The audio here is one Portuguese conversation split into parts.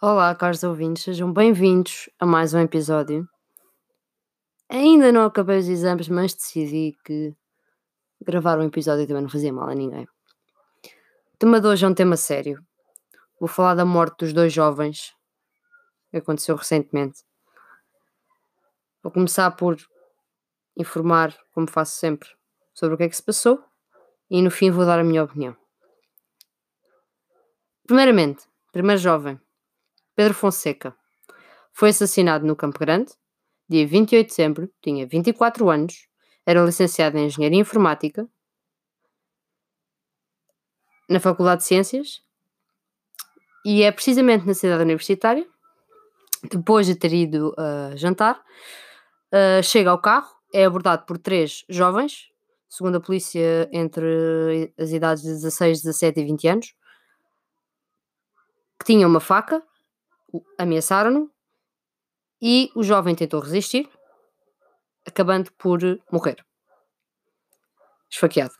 Olá, caros ouvintes, sejam bem-vindos a mais um episódio. Ainda não acabei os exames, mas decidi que gravar um episódio também não fazia mal a ninguém. O tema de hoje é um tema sério. Vou falar da morte dos dois jovens que aconteceu recentemente. Vou começar por informar, como faço sempre, sobre o que é que se passou e no fim vou dar a minha opinião. Primeiramente, primeiro jovem, Pedro Fonseca, foi assassinado no Campo Grande, dia 28 de dezembro, tinha 24 anos, era licenciado em Engenharia Informática na Faculdade de Ciências e é precisamente na cidade universitária, depois de ter ido uh, jantar, uh, chega ao carro, é abordado por três jovens, segundo a polícia, entre as idades de 16, 17 e 20 anos, que tinham uma faca, ameaçaram-no e o jovem tentou resistir, acabando por morrer. Esfaqueado.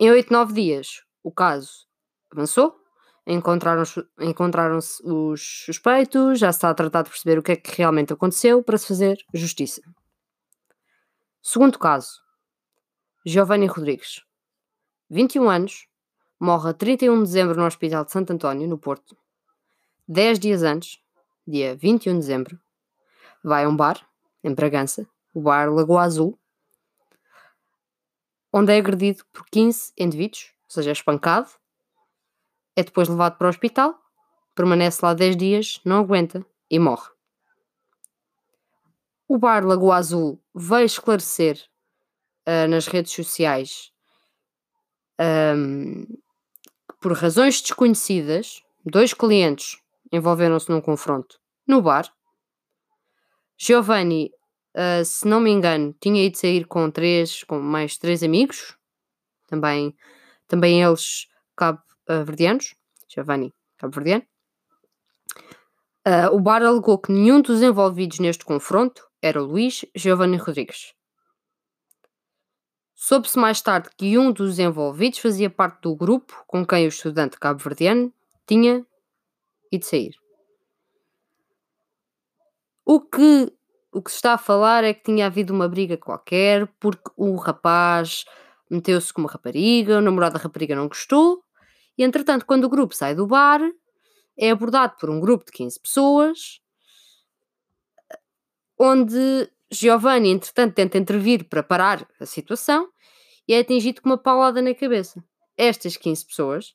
Em 8, 9 dias, o caso avançou, encontraram-se encontraram os suspeitos, já se está a tratar de perceber o que é que realmente aconteceu para se fazer justiça. Segundo caso, Giovanni Rodrigues, 21 anos, morre a 31 de dezembro no Hospital de Santo António, no Porto. 10 dias antes, dia 21 de dezembro, vai a um bar, em Bragança, o bar Lagoa Azul, onde é agredido por 15 indivíduos, ou seja, é espancado, é depois levado para o hospital, permanece lá 10 dias, não aguenta e morre. O bar Lagoa Azul veio esclarecer uh, nas redes sociais um, por razões desconhecidas, dois clientes envolveram-se num confronto no bar. Giovanni, uh, se não me engano, tinha ido sair com três, com mais três amigos, também, também eles cabo-verdianos. Giovanni, cabo-verdiano. Uh, o bar alegou que nenhum dos envolvidos neste confronto era o Luís Giovanni Rodrigues. Soube-se mais tarde que um dos envolvidos fazia parte do grupo com quem o estudante cabo-verdiano tinha ido sair. O que, o que se está a falar é que tinha havido uma briga qualquer porque o rapaz meteu-se com uma rapariga, o namorado da rapariga não gostou, e entretanto, quando o grupo sai do bar, é abordado por um grupo de 15 pessoas onde Giovanni, entretanto, tenta intervir para parar a situação e é atingido com uma paulada na cabeça. Estas 15 pessoas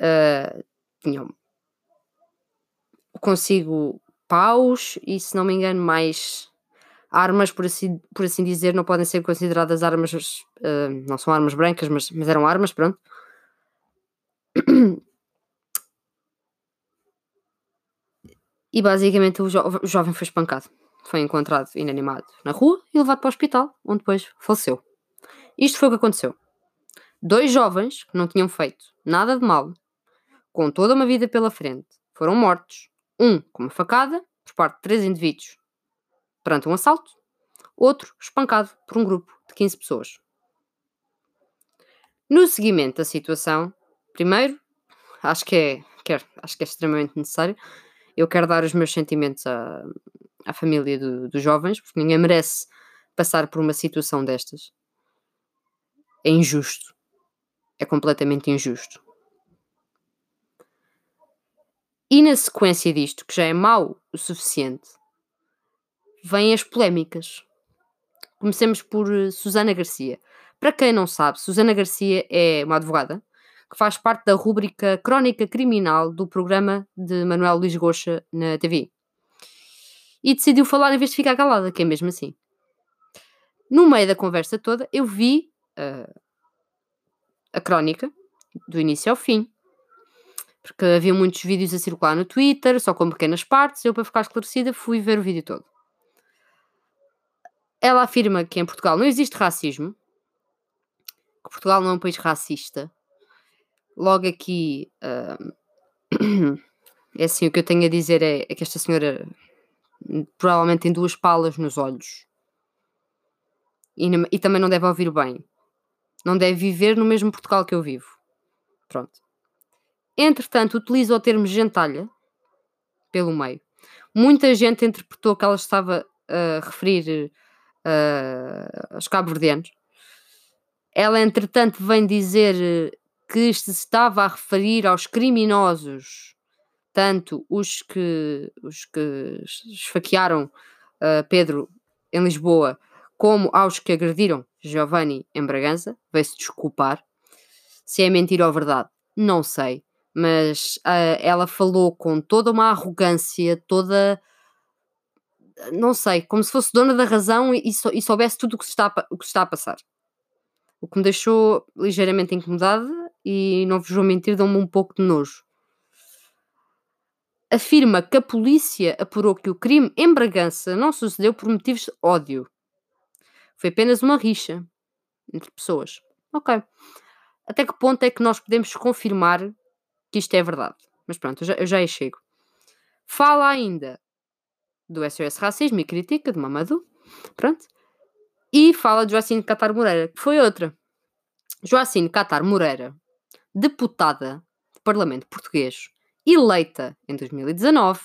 uh, tinham consigo paus e, se não me engano, mais armas, por assim, por assim dizer, não podem ser consideradas armas, uh, não são armas brancas, mas, mas eram armas, pronto. E basicamente o, jo o jovem foi espancado. Foi encontrado inanimado na rua e levado para o hospital, onde depois faleceu. Isto foi o que aconteceu. Dois jovens que não tinham feito nada de mal, com toda uma vida pela frente, foram mortos. Um com uma facada, por parte de três indivíduos, perante um assalto. Outro espancado por um grupo de 15 pessoas. No seguimento da situação, primeiro, acho que é, quer, acho que é extremamente necessário eu quero dar os meus sentimentos à, à família do, dos jovens, porque ninguém merece passar por uma situação destas. É injusto. É completamente injusto. E na sequência disto, que já é mau o suficiente, vêm as polémicas. Comecemos por eh, Susana Garcia. Para quem não sabe, Susana Garcia é uma advogada que faz parte da rúbrica Crónica Criminal do programa de Manuel Luís Goxa na TV. E decidiu falar em vez de ficar calada, que é mesmo assim. No meio da conversa toda, eu vi uh, a crónica, do início ao fim. Porque havia muitos vídeos a circular no Twitter, só com pequenas partes. Eu, para ficar esclarecida, fui ver o vídeo todo. Ela afirma que em Portugal não existe racismo, que Portugal não é um país racista, Logo aqui, uh, é assim, o que eu tenho a dizer é, é, que esta senhora provavelmente tem duas palas nos olhos. E, e também não deve ouvir bem. Não deve viver no mesmo Portugal que eu vivo. Pronto. Entretanto, utiliza o termo gentalha pelo meio. Muita gente interpretou que ela estava a referir uh, aos cabo-verdianos. Ela, entretanto, vem dizer que se estava a referir aos criminosos, tanto os que, os que esfaquearam uh, Pedro em Lisboa, como aos que agrediram Giovanni em Bragança, veio-se desculpar. Se é mentira ou verdade, não sei, mas uh, ela falou com toda uma arrogância, toda. Não sei, como se fosse dona da razão e, e soubesse tudo o que, está a, o que está a passar. O que me deixou ligeiramente incomodada e não vos vou mentir, deu-me um pouco de nojo. Afirma que a polícia apurou que o crime em Bragança não sucedeu por motivos de ódio. Foi apenas uma rixa entre pessoas. Ok. Até que ponto é que nós podemos confirmar que isto é verdade? Mas pronto, eu já, eu já aí chego. Fala ainda do SOS Racismo e Critica, de Mamadou. Pronto. E fala de Joacine Catar Moreira, que foi outra. Joacine Catar Moreira deputada do Parlamento Português, eleita em 2019,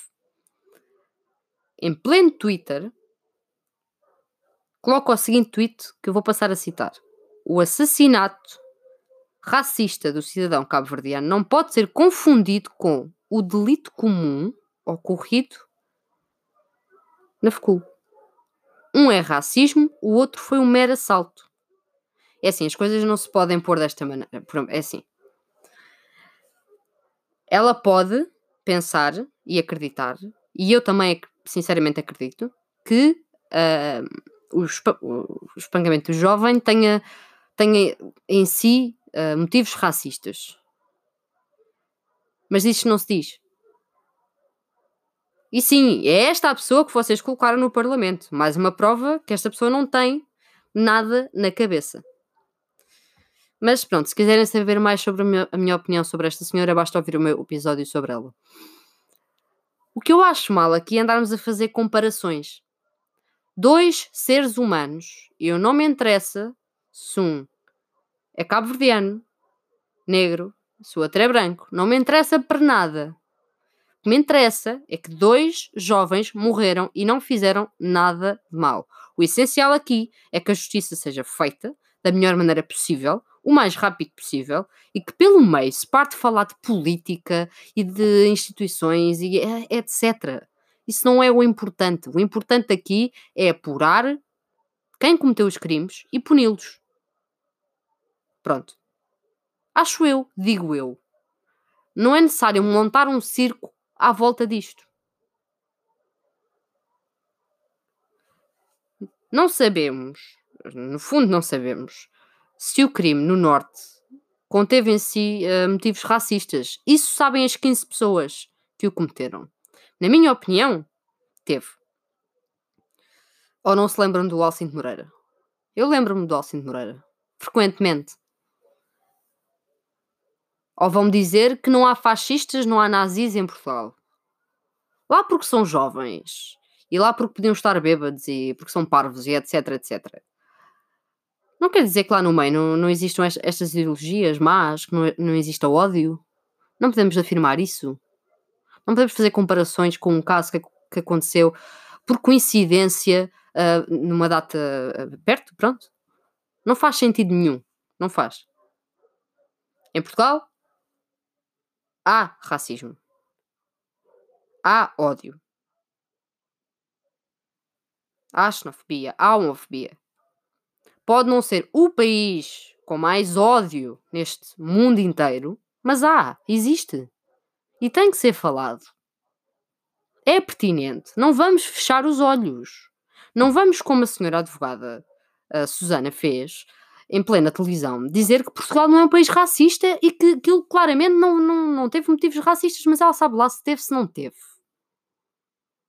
em pleno Twitter, coloca o seguinte tweet que eu vou passar a citar: O assassinato racista do cidadão cabo-verdiano não pode ser confundido com o delito comum ocorrido na FCUL. Um é racismo, o outro foi um mero assalto. É assim, as coisas não se podem pôr desta maneira. É assim ela pode pensar e acreditar, e eu também sinceramente acredito, que uh, o, espancamento do jovem tenha, tenha em si uh, motivos racistas. Mas isto não se diz. E sim, é esta a pessoa que vocês colocaram no Parlamento. Mais uma prova que esta pessoa não tem nada na cabeça. Mas pronto, se quiserem saber mais sobre a minha, a minha opinião sobre esta senhora, basta ouvir o meu episódio sobre ela. O que eu acho mal aqui é andarmos a fazer comparações. Dois seres humanos, eu não me interessa se um é cabo-verdiano, negro, se o outro é branco, não me interessa para nada. O que me interessa é que dois jovens morreram e não fizeram nada de mal. O essencial aqui é que a justiça seja feita da melhor maneira possível, o mais rápido possível e que pelo meio se parte falar de política e de instituições e etc. Isso não é o importante. O importante aqui é apurar quem cometeu os crimes e puni-los. Pronto. Acho eu, digo eu. Não é necessário montar um circo à volta disto. Não sabemos, no fundo, não sabemos se o crime no Norte conteve em si uh, motivos racistas. Isso sabem as 15 pessoas que o cometeram. Na minha opinião, teve. Ou não se lembram do Alcindo Moreira? Eu lembro-me do Alcindo Moreira. Frequentemente. Ou vão-me dizer que não há fascistas, não há nazis em Portugal. Lá porque são jovens. E lá porque podiam estar bêbados e porque são parvos e etc, etc. Não quer dizer que lá no meio não, não existam estas ideologias más, que não, não exista ódio. Não podemos afirmar isso. Não podemos fazer comparações com um caso que, que aconteceu por coincidência uh, numa data uh, perto, pronto. Não faz sentido nenhum. Não faz. Em Portugal, há racismo. Há ódio. Há xenofobia. Há homofobia pode não ser o país com mais ódio neste mundo inteiro, mas há, existe. E tem que ser falado. É pertinente. Não vamos fechar os olhos. Não vamos, como a senhora advogada a Susana fez, em plena televisão, dizer que Portugal não é um país racista e que aquilo claramente não, não, não teve motivos racistas, mas ela sabe lá se teve, se não teve.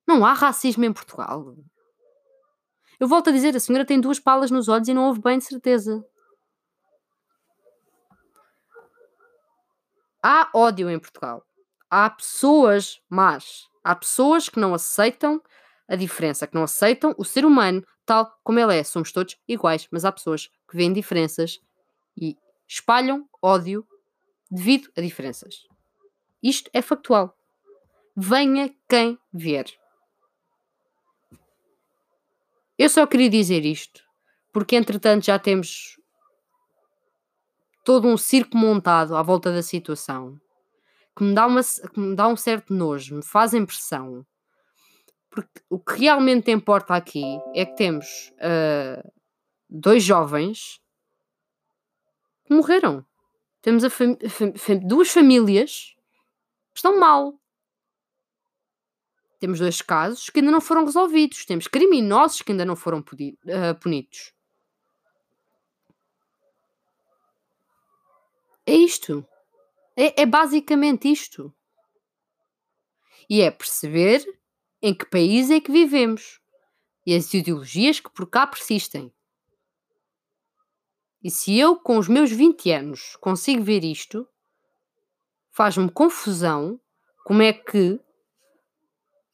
Não há racismo em Portugal. Eu volto a dizer, a senhora tem duas palas nos olhos e não ouve bem de certeza. Há ódio em Portugal. Há pessoas más. Há pessoas que não aceitam a diferença, que não aceitam o ser humano tal como ela é. Somos todos iguais, mas há pessoas que veem diferenças e espalham ódio devido a diferenças. Isto é factual. Venha quem vier. Eu só queria dizer isto, porque entretanto já temos todo um circo montado à volta da situação que me dá, uma, que me dá um certo nojo, me faz impressão. Porque o que realmente importa aqui é que temos uh, dois jovens que morreram. Temos fam duas famílias que estão mal. Temos dois casos que ainda não foram resolvidos. Temos criminosos que ainda não foram uh, punidos. É isto. É, é basicamente isto. E é perceber em que país é que vivemos e as ideologias que por cá persistem. E se eu, com os meus 20 anos, consigo ver isto, faz-me confusão como é que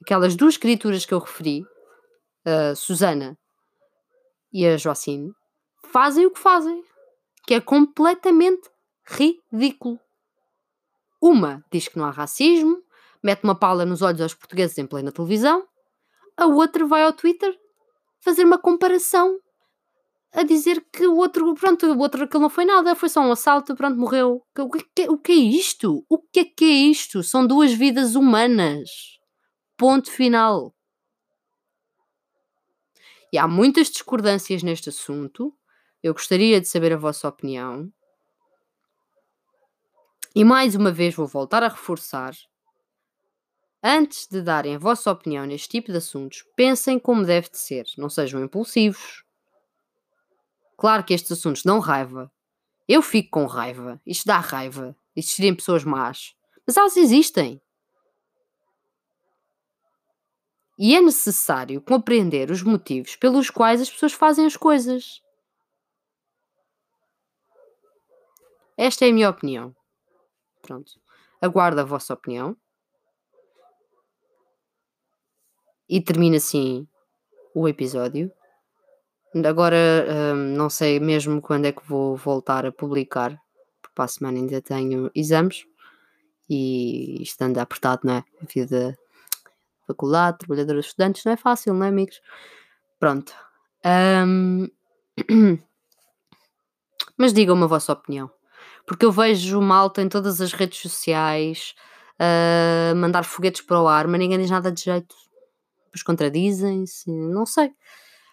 aquelas duas criaturas que eu referi, a Susana e a Joacine, fazem o que fazem, que é completamente ridículo. Uma diz que não há racismo, mete uma pala nos olhos aos portugueses em plena televisão, a outra vai ao Twitter fazer uma comparação a dizer que o outro, pronto, o outro aquilo não foi nada, foi só um assalto, pronto, morreu. O que, o que é isto? O que é que é isto? São duas vidas humanas. Ponto final. E há muitas discordâncias neste assunto. Eu gostaria de saber a vossa opinião. E mais uma vez vou voltar a reforçar. Antes de darem a vossa opinião neste tipo de assuntos, pensem como deve de ser. Não sejam impulsivos. Claro que estes assuntos dão raiva. Eu fico com raiva. Isto dá raiva. Existirem pessoas más. Mas elas existem. E é necessário compreender os motivos pelos quais as pessoas fazem as coisas. Esta é a minha opinião. Pronto. Aguardo a vossa opinião. E termina assim o episódio. Agora hum, não sei mesmo quando é que vou voltar a publicar, porque para a semana ainda tenho exames e estando apertado, não é? A vida faculdade, trabalhadores estudantes, não é fácil, não é, amigos? Pronto. Um... Mas digam-me a vossa opinião porque eu vejo malta em todas as redes sociais uh, mandar foguetes para o ar, mas ninguém diz nada de jeito. Depois contradizem-se, não sei.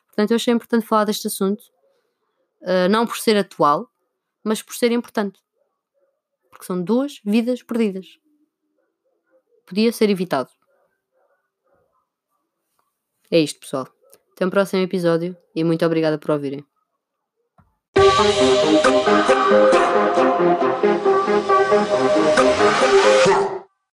Portanto, eu achei importante falar deste assunto, uh, não por ser atual, mas por ser importante. Porque são duas vidas perdidas. Podia ser evitado. É isto, pessoal. Até o próximo episódio e muito obrigada por ouvirem. Thank you.